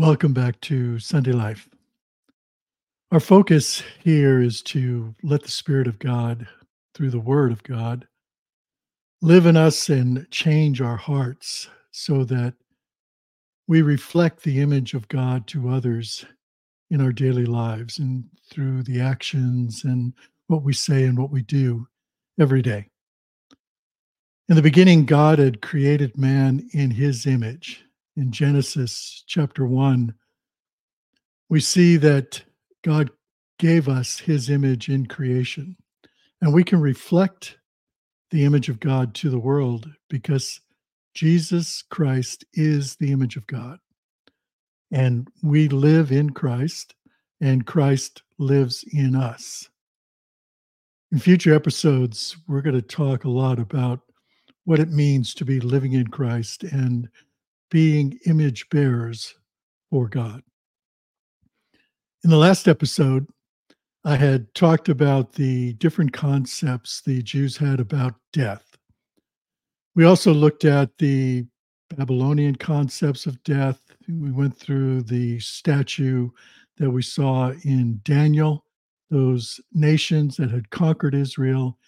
Welcome back to Sunday Life. Our focus here is to let the Spirit of God, through the Word of God, live in us and change our hearts so that we reflect the image of God to others in our daily lives and through the actions and what we say and what we do every day. In the beginning, God had created man in his image. In Genesis chapter 1, we see that God gave us his image in creation. And we can reflect the image of God to the world because Jesus Christ is the image of God. And we live in Christ, and Christ lives in us. In future episodes, we're going to talk a lot about what it means to be living in Christ and being image bearers for God. In the last episode, I had talked about the different concepts the Jews had about death. We also looked at the Babylonian concepts of death. We went through the statue that we saw in Daniel, those nations that had conquered Israel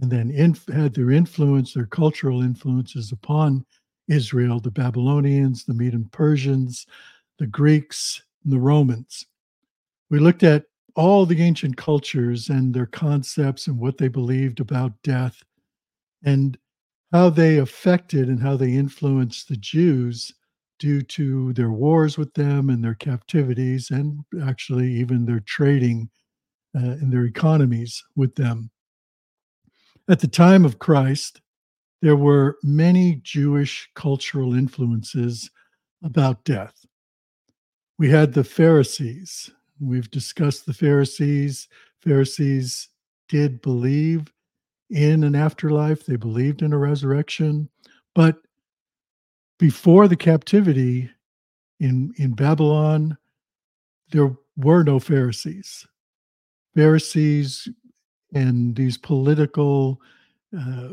and then had their influence, their cultural influences upon Israel, the Babylonians, the Medo Persians, the Greeks, and the Romans. We looked at all the ancient cultures and their concepts and what they believed about death and how they affected and how they influenced the Jews due to their wars with them and their captivities and actually even their trading uh, and their economies with them. At the time of Christ, there were many Jewish cultural influences about death. We had the Pharisees. We've discussed the Pharisees. Pharisees did believe in an afterlife, they believed in a resurrection. But before the captivity in, in Babylon, there were no Pharisees. Pharisees and these political uh,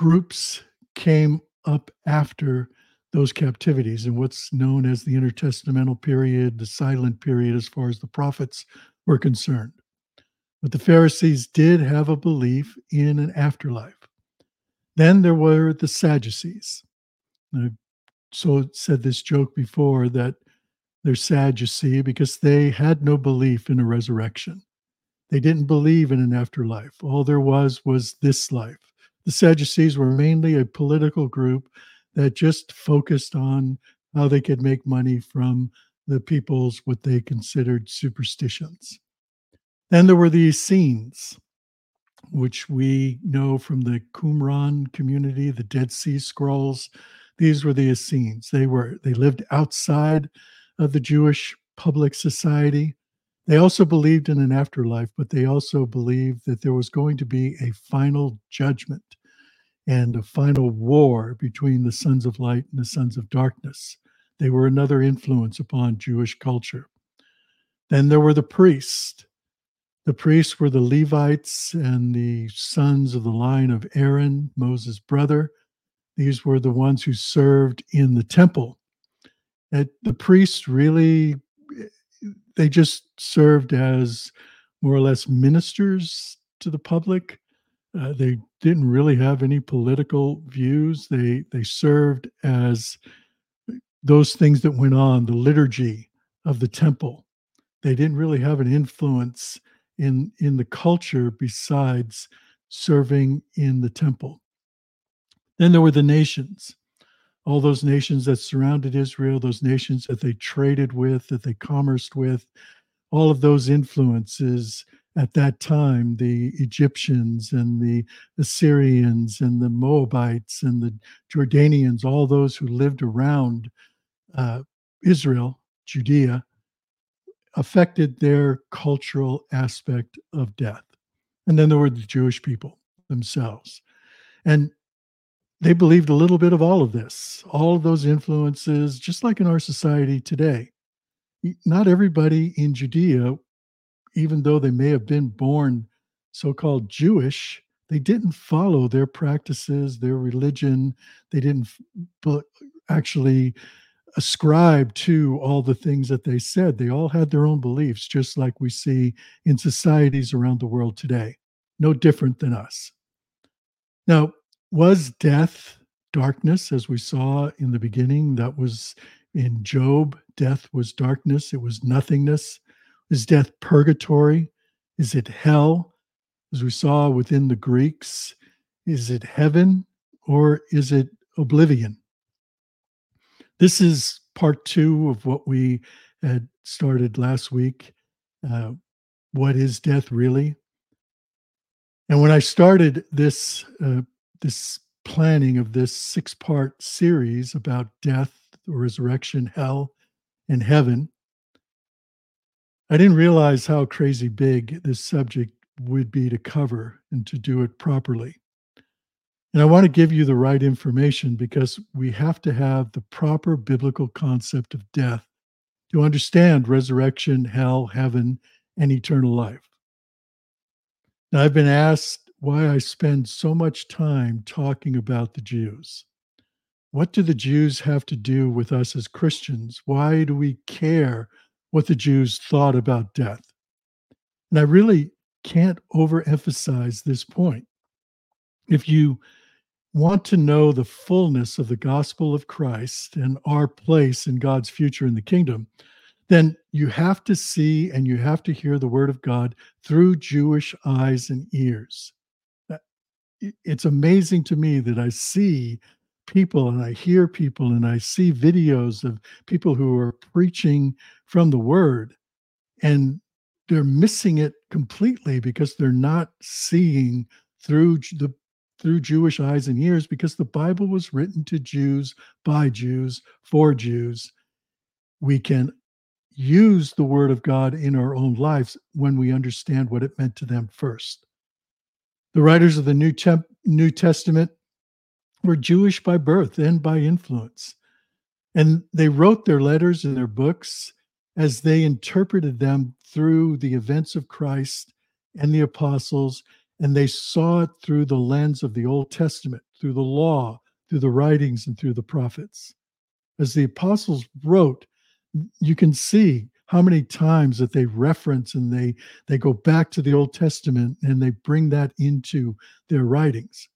groups came up after those captivities and what's known as the intertestamental period, the silent period, as far as the prophets were concerned. But the Pharisees did have a belief in an afterlife. Then there were the Sadducees. I so said this joke before that they're Sadducee because they had no belief in a resurrection. They didn't believe in an afterlife. All there was was this life. The Sadducees were mainly a political group that just focused on how they could make money from the people's what they considered superstitions. Then there were the Essenes, which we know from the Qumran community, the Dead Sea Scrolls. These were the Essenes. They were they lived outside of the Jewish public society. They also believed in an afterlife, but they also believed that there was going to be a final judgment and a final war between the sons of light and the sons of darkness. They were another influence upon Jewish culture. Then there were the priests. The priests were the Levites and the sons of the line of Aaron, Moses' brother. These were the ones who served in the temple. The priests really they just served as more or less ministers to the public. Uh, they didn't really have any political views. They they served as those things that went on, the liturgy of the temple. They didn't really have an influence in in the culture besides serving in the temple. Then there were the nations all those nations that surrounded Israel, those nations that they traded with, that they commerced with, all of those influences at that time the Egyptians and the Assyrians and the Moabites and the Jordanians, all those who lived around uh, Israel, Judea, affected their cultural aspect of death. And then there were the Jewish people themselves. And they believed a little bit of all of this, all of those influences, just like in our society today. Not everybody in Judea, even though they may have been born so called Jewish, they didn't follow their practices, their religion. They didn't actually ascribe to all the things that they said. They all had their own beliefs, just like we see in societies around the world today, no different than us. Now, was death darkness, as we saw in the beginning? That was in Job. Death was darkness, it was nothingness. Is death purgatory? Is it hell? As we saw within the Greeks, is it heaven or is it oblivion? This is part two of what we had started last week. Uh, what is death really? And when I started this uh, this planning of this six part series about death, resurrection, hell, and heaven, I didn't realize how crazy big this subject would be to cover and to do it properly. And I want to give you the right information because we have to have the proper biblical concept of death to understand resurrection, hell, heaven, and eternal life. Now, I've been asked why I spend so much time talking about the Jews. What do the Jews have to do with us as Christians? Why do we care what the Jews thought about death? And I really can't overemphasize this point. If you want to know the fullness of the gospel of Christ and our place in God's future in the kingdom, then you have to see and you have to hear the word of God through Jewish eyes and ears. It's amazing to me that I see people and I hear people and I see videos of people who are preaching from the word and they're missing it completely because they're not seeing through the through Jewish eyes and ears because the Bible was written to Jews by Jews for Jews. We can use the word of God in our own lives when we understand what it meant to them first. The writers of the New, New Testament were Jewish by birth and by influence. And they wrote their letters and their books as they interpreted them through the events of Christ and the apostles and they saw it through the lens of the Old Testament, through the law, through the writings, and through the prophets. As the apostles wrote, you can see how many times that they reference and they they go back to the Old Testament and they bring that into their writings.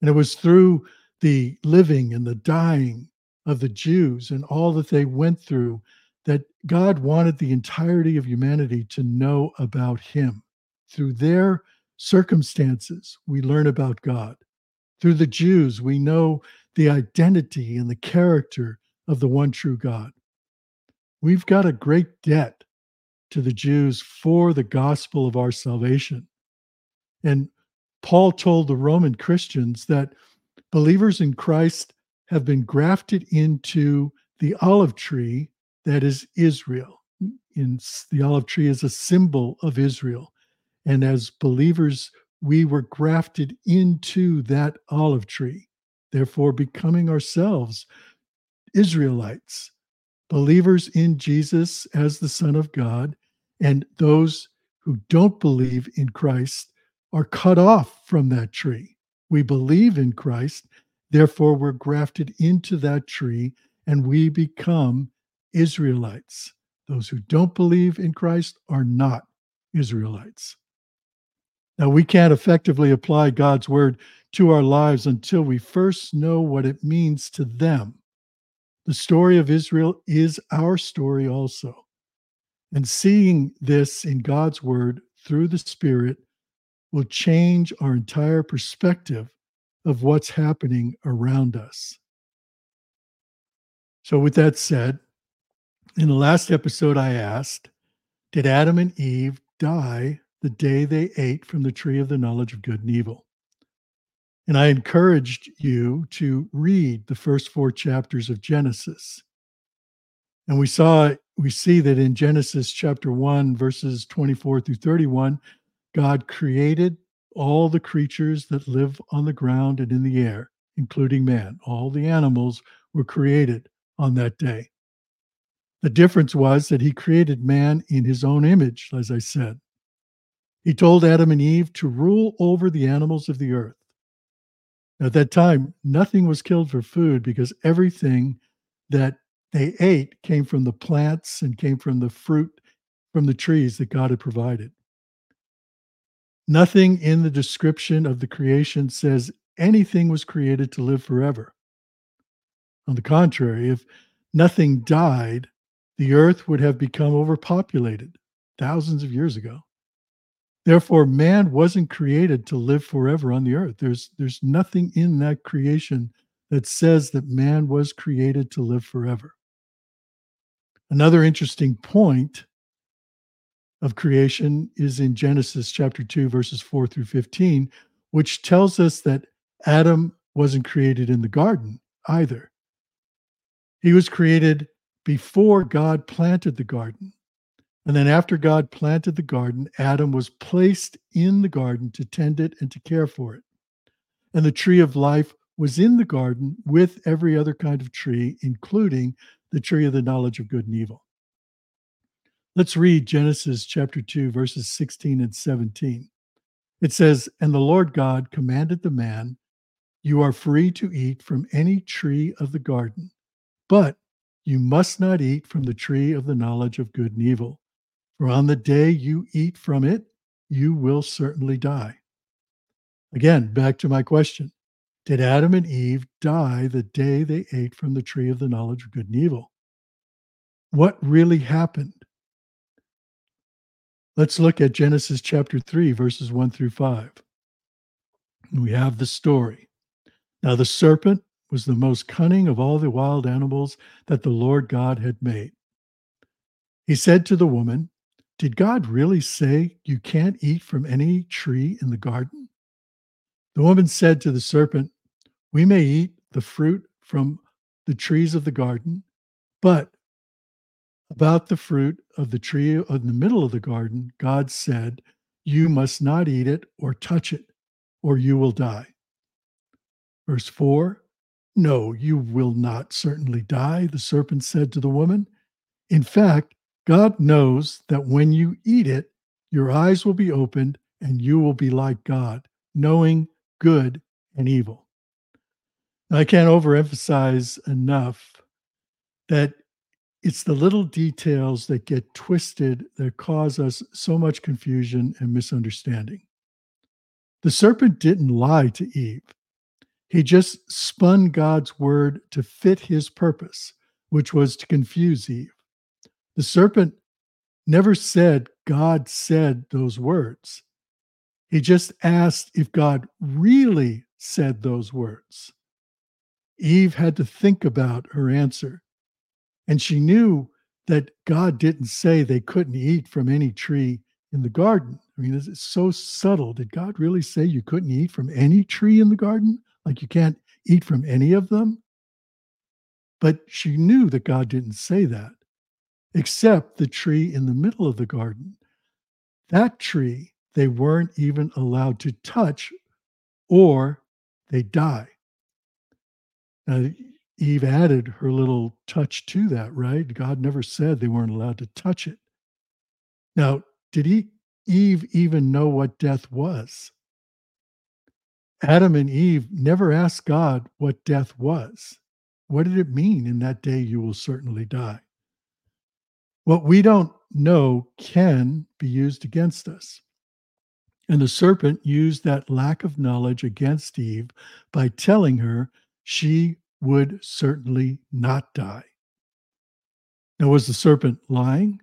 And it was through the living and the dying of the Jews and all that they went through that God wanted the entirety of humanity to know about him through their circumstances, we learn about God. Through the Jews, we know the identity and the character of the one true God. We've got a great debt to the Jews for the gospel of our salvation. And Paul told the Roman Christians that believers in Christ have been grafted into the olive tree that is Israel. In the olive tree is a symbol of Israel. And as believers, we were grafted into that olive tree, therefore becoming ourselves Israelites, believers in Jesus as the Son of God, and those who don't believe in Christ are cut off from that tree. We believe in Christ, therefore, we're grafted into that tree and we become Israelites. Those who don't believe in Christ are not Israelites. Now, we can't effectively apply God's word to our lives until we first know what it means to them. The story of Israel is our story also. And seeing this in God's word through the Spirit will change our entire perspective of what's happening around us. So, with that said, in the last episode, I asked Did Adam and Eve die the day they ate from the tree of the knowledge of good and evil. And I encouraged you to read the first four chapters of Genesis. And we saw, we see that in Genesis chapter 1, verses 24 through 31, God created all the creatures that live on the ground and in the air, including man. All the animals were created on that day. The difference was that he created man in his own image, as I said. He told Adam and Eve to rule over the animals of the earth. At that time, nothing was killed for food because everything that they ate came from the plants and came from the fruit from the trees that God had provided. Nothing in the description of the creation says anything was created to live forever. On the contrary, if nothing died, the earth would have become overpopulated thousands of years ago. Therefore, man wasn't created to live forever on the earth. There's, there's nothing in that creation that says that man was created to live forever. Another interesting point of creation is in Genesis chapter 2, verses 4 through 15, which tells us that Adam wasn't created in the garden either. He was created before God planted the garden. And then, after God planted the garden, Adam was placed in the garden to tend it and to care for it. And the tree of life was in the garden with every other kind of tree, including the tree of the knowledge of good and evil. Let's read Genesis chapter 2, verses 16 and 17. It says, And the Lord God commanded the man, You are free to eat from any tree of the garden, but you must not eat from the tree of the knowledge of good and evil, for on the day you eat from it, you will certainly die. Again, back to my question Did Adam and Eve die the day they ate from the tree of the knowledge of good and evil? What really happened? Let's look at Genesis chapter 3, verses 1 through 5. We have the story. Now, the serpent was the most cunning of all the wild animals that the Lord God had made. He said to the woman, Did God really say you can't eat from any tree in the garden? The woman said to the serpent, We may eat the fruit from the trees of the garden, but about the fruit of the tree in the middle of the garden, God said, You must not eat it or touch it, or you will die. Verse 4 No, you will not certainly die, the serpent said to the woman. In fact, God knows that when you eat it, your eyes will be opened and you will be like God, knowing good and evil. Now, I can't overemphasize enough that it's the little details that get twisted that cause us so much confusion and misunderstanding. The serpent didn't lie to Eve. He just spun God's word to fit his purpose, which was to confuse Eve. The serpent never said God said those words. He just asked if God really said those words. Eve had to think about her answer and she knew that God didn't say they couldn't eat from any tree in the garden. I mean, it's so subtle. Did God really say you couldn't eat from any tree in the garden? Like you can't eat from any of them? But she knew that God didn't say that, except the tree in the middle of the garden. That tree they weren't even allowed to touch or they die. Now, Eve added her little touch to that, right? God never said they weren't allowed to touch it. Now, did he, Eve even know what death was? Adam and Eve never asked God what death was. What did it mean in that day you will certainly die? What we don't know can be used against us. And the serpent used that lack of knowledge against Eve by telling her she would certainly not die. Now, was the serpent lying?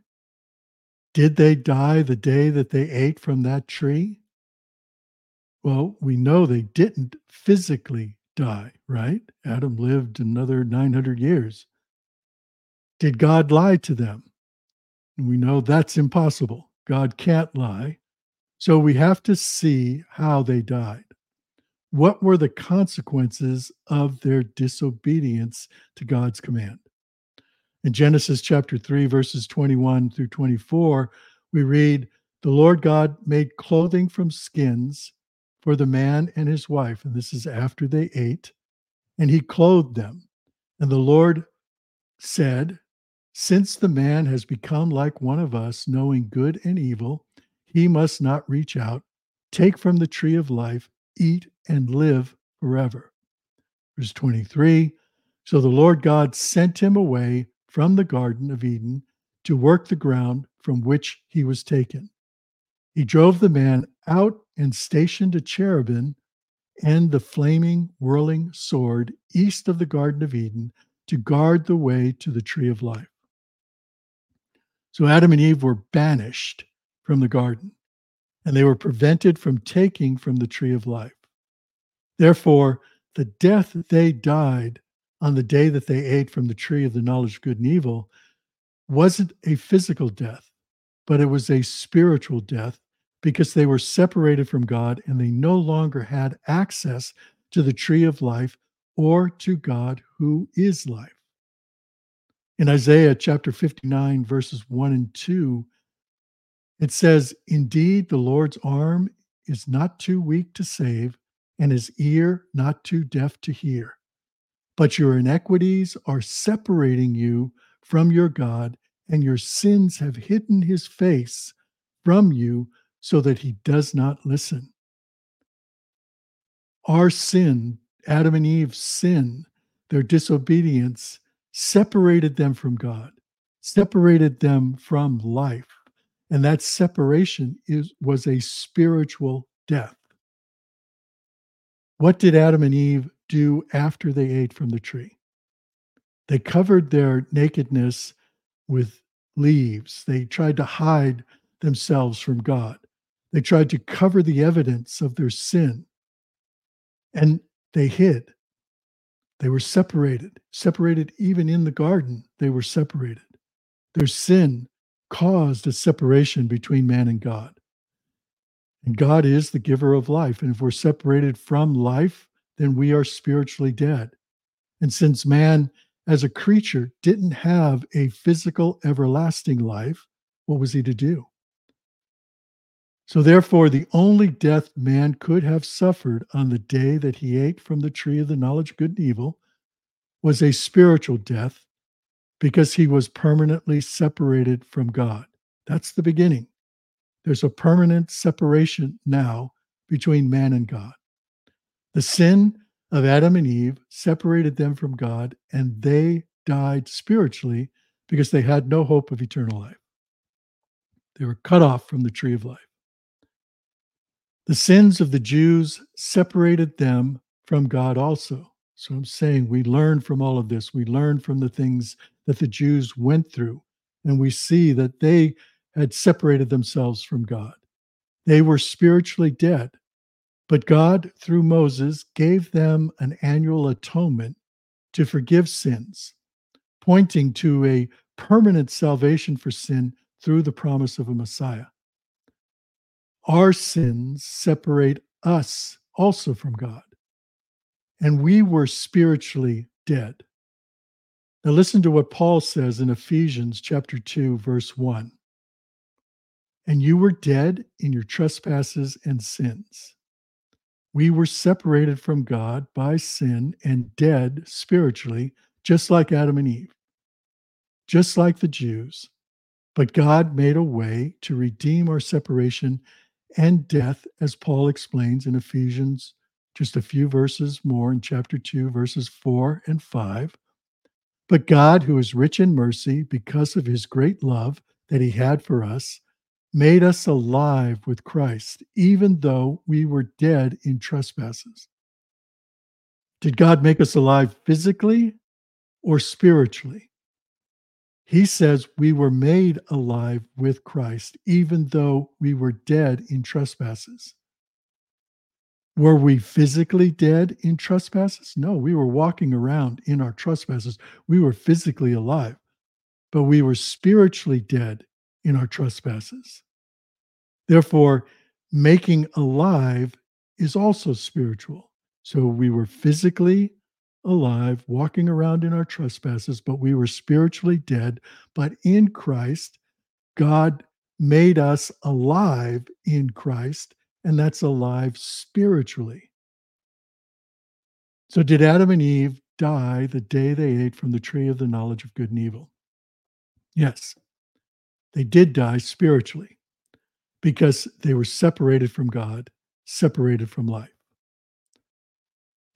Did they die the day that they ate from that tree? Well, we know they didn't physically die, right? Adam lived another 900 years. Did God lie to them? We know that's impossible. God can't lie. So we have to see how they died. What were the consequences of their disobedience to God's command? In Genesis chapter 3, verses 21 through 24, we read, The Lord God made clothing from skins for the man and his wife. And this is after they ate. And he clothed them. And the Lord said, Since the man has become like one of us, knowing good and evil, he must not reach out, take from the tree of life, eat and live forever. Verse 23 So the Lord God sent him away from the Garden of Eden to work the ground from which he was taken. He drove the man out and stationed a cherubim and the flaming, whirling sword east of the Garden of Eden to guard the way to the tree of life. So Adam and Eve were banished from the garden, and they were prevented from taking from the tree of life. Therefore, the death they died on the day that they ate from the tree of the knowledge of good and evil wasn't a physical death, but it was a spiritual death because they were separated from God and they no longer had access to the tree of life or to God who is life. In Isaiah chapter 59, verses 1 and 2, it says, Indeed, the Lord's arm is not too weak to save, and his ear not too deaf to hear. But your iniquities are separating you from your God, and your sins have hidden his face from you so that he does not listen. Our sin, Adam and Eve's sin, their disobedience, separated them from God, separated them from life. And that separation is, was a spiritual death. What did Adam and Eve do after they ate from the tree? They covered their nakedness with leaves. They tried to hide themselves from God. They tried to cover the evidence of their sin. And they hid. They were separated, separated even in the garden, they were separated. Their sin caused a separation between man and God. And God is the giver of life. And if we're separated from life, then we are spiritually dead. And since man, as a creature, didn't have a physical, everlasting life, what was he to do? So, therefore, the only death man could have suffered on the day that he ate from the tree of the knowledge of good and evil was a spiritual death because he was permanently separated from God. That's the beginning. There's a permanent separation now between man and God. The sin of Adam and Eve separated them from God, and they died spiritually because they had no hope of eternal life. They were cut off from the tree of life. The sins of the Jews separated them from God also. So I'm saying we learn from all of this. We learn from the things that the Jews went through, and we see that they had separated themselves from God. They were spiritually dead, but God, through Moses, gave them an annual atonement to forgive sins, pointing to a permanent salvation for sin through the promise of a Messiah. Our sins separate us also from God. And we were spiritually dead. Now listen to what Paul says in Ephesians chapter 2 verse 1. And you were dead in your trespasses and sins. We were separated from God by sin and dead spiritually, just like Adam and Eve, just like the Jews. But God made a way to redeem our separation and death, as Paul explains in Ephesians, just a few verses more in chapter 2, verses 4 and 5. But God, who is rich in mercy, because of his great love that he had for us, made us alive with Christ, even though we were dead in trespasses. Did God make us alive physically or spiritually? He says we were made alive with Christ, even though we were dead in trespasses. Were we physically dead in trespasses? No, we were walking around in our trespasses. We were physically alive, but we were spiritually dead in our trespasses. Therefore, making alive is also spiritual. So we were physically alive, walking around in our trespasses, but we were spiritually dead. But in Christ, God made us alive in Christ, and that's alive spiritually. So, did Adam and Eve die the day they ate from the tree of the knowledge of good and evil? Yes, they did die spiritually because they were separated from God, separated from life.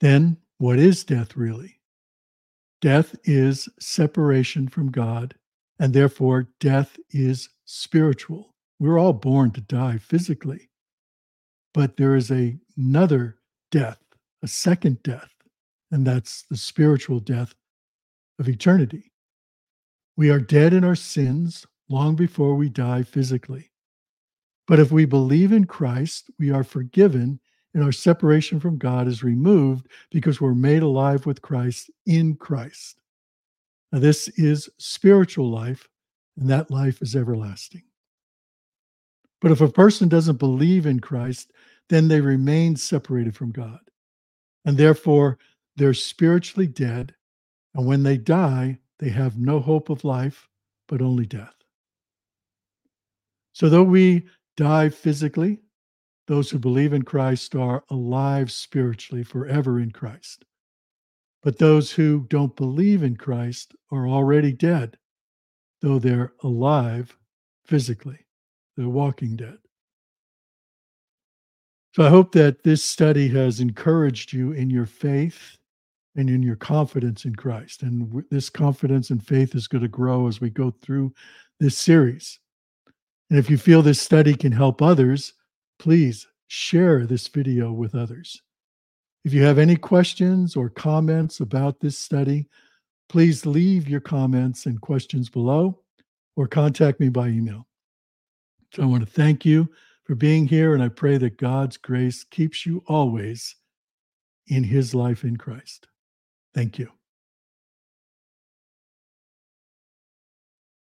Then what is death really? Death is separation from God, and therefore death is spiritual. We're all born to die physically, but there is a, another death, a second death, and that's the spiritual death of eternity. We are dead in our sins long before we die physically. But if we believe in Christ, we are forgiven and our separation from God is removed because we're made alive with Christ in Christ. Now, this is spiritual life, and that life is everlasting. But if a person doesn't believe in Christ, then they remain separated from God. And therefore, they're spiritually dead. And when they die, they have no hope of life, but only death. So, though we die physically, those who believe in Christ are alive spiritually forever in Christ. But those who don't believe in Christ are already dead, though they're alive physically. They're walking dead. So I hope that this study has encouraged you in your faith and in your confidence in Christ. And this confidence and faith is going to grow as we go through this series. And if you feel this study can help others, please share this video with others. If you have any questions or comments about this study, please leave your comments and questions below or contact me by email. So I want to thank you for being here, and I pray that God's grace keeps you always in his life in Christ. Thank you.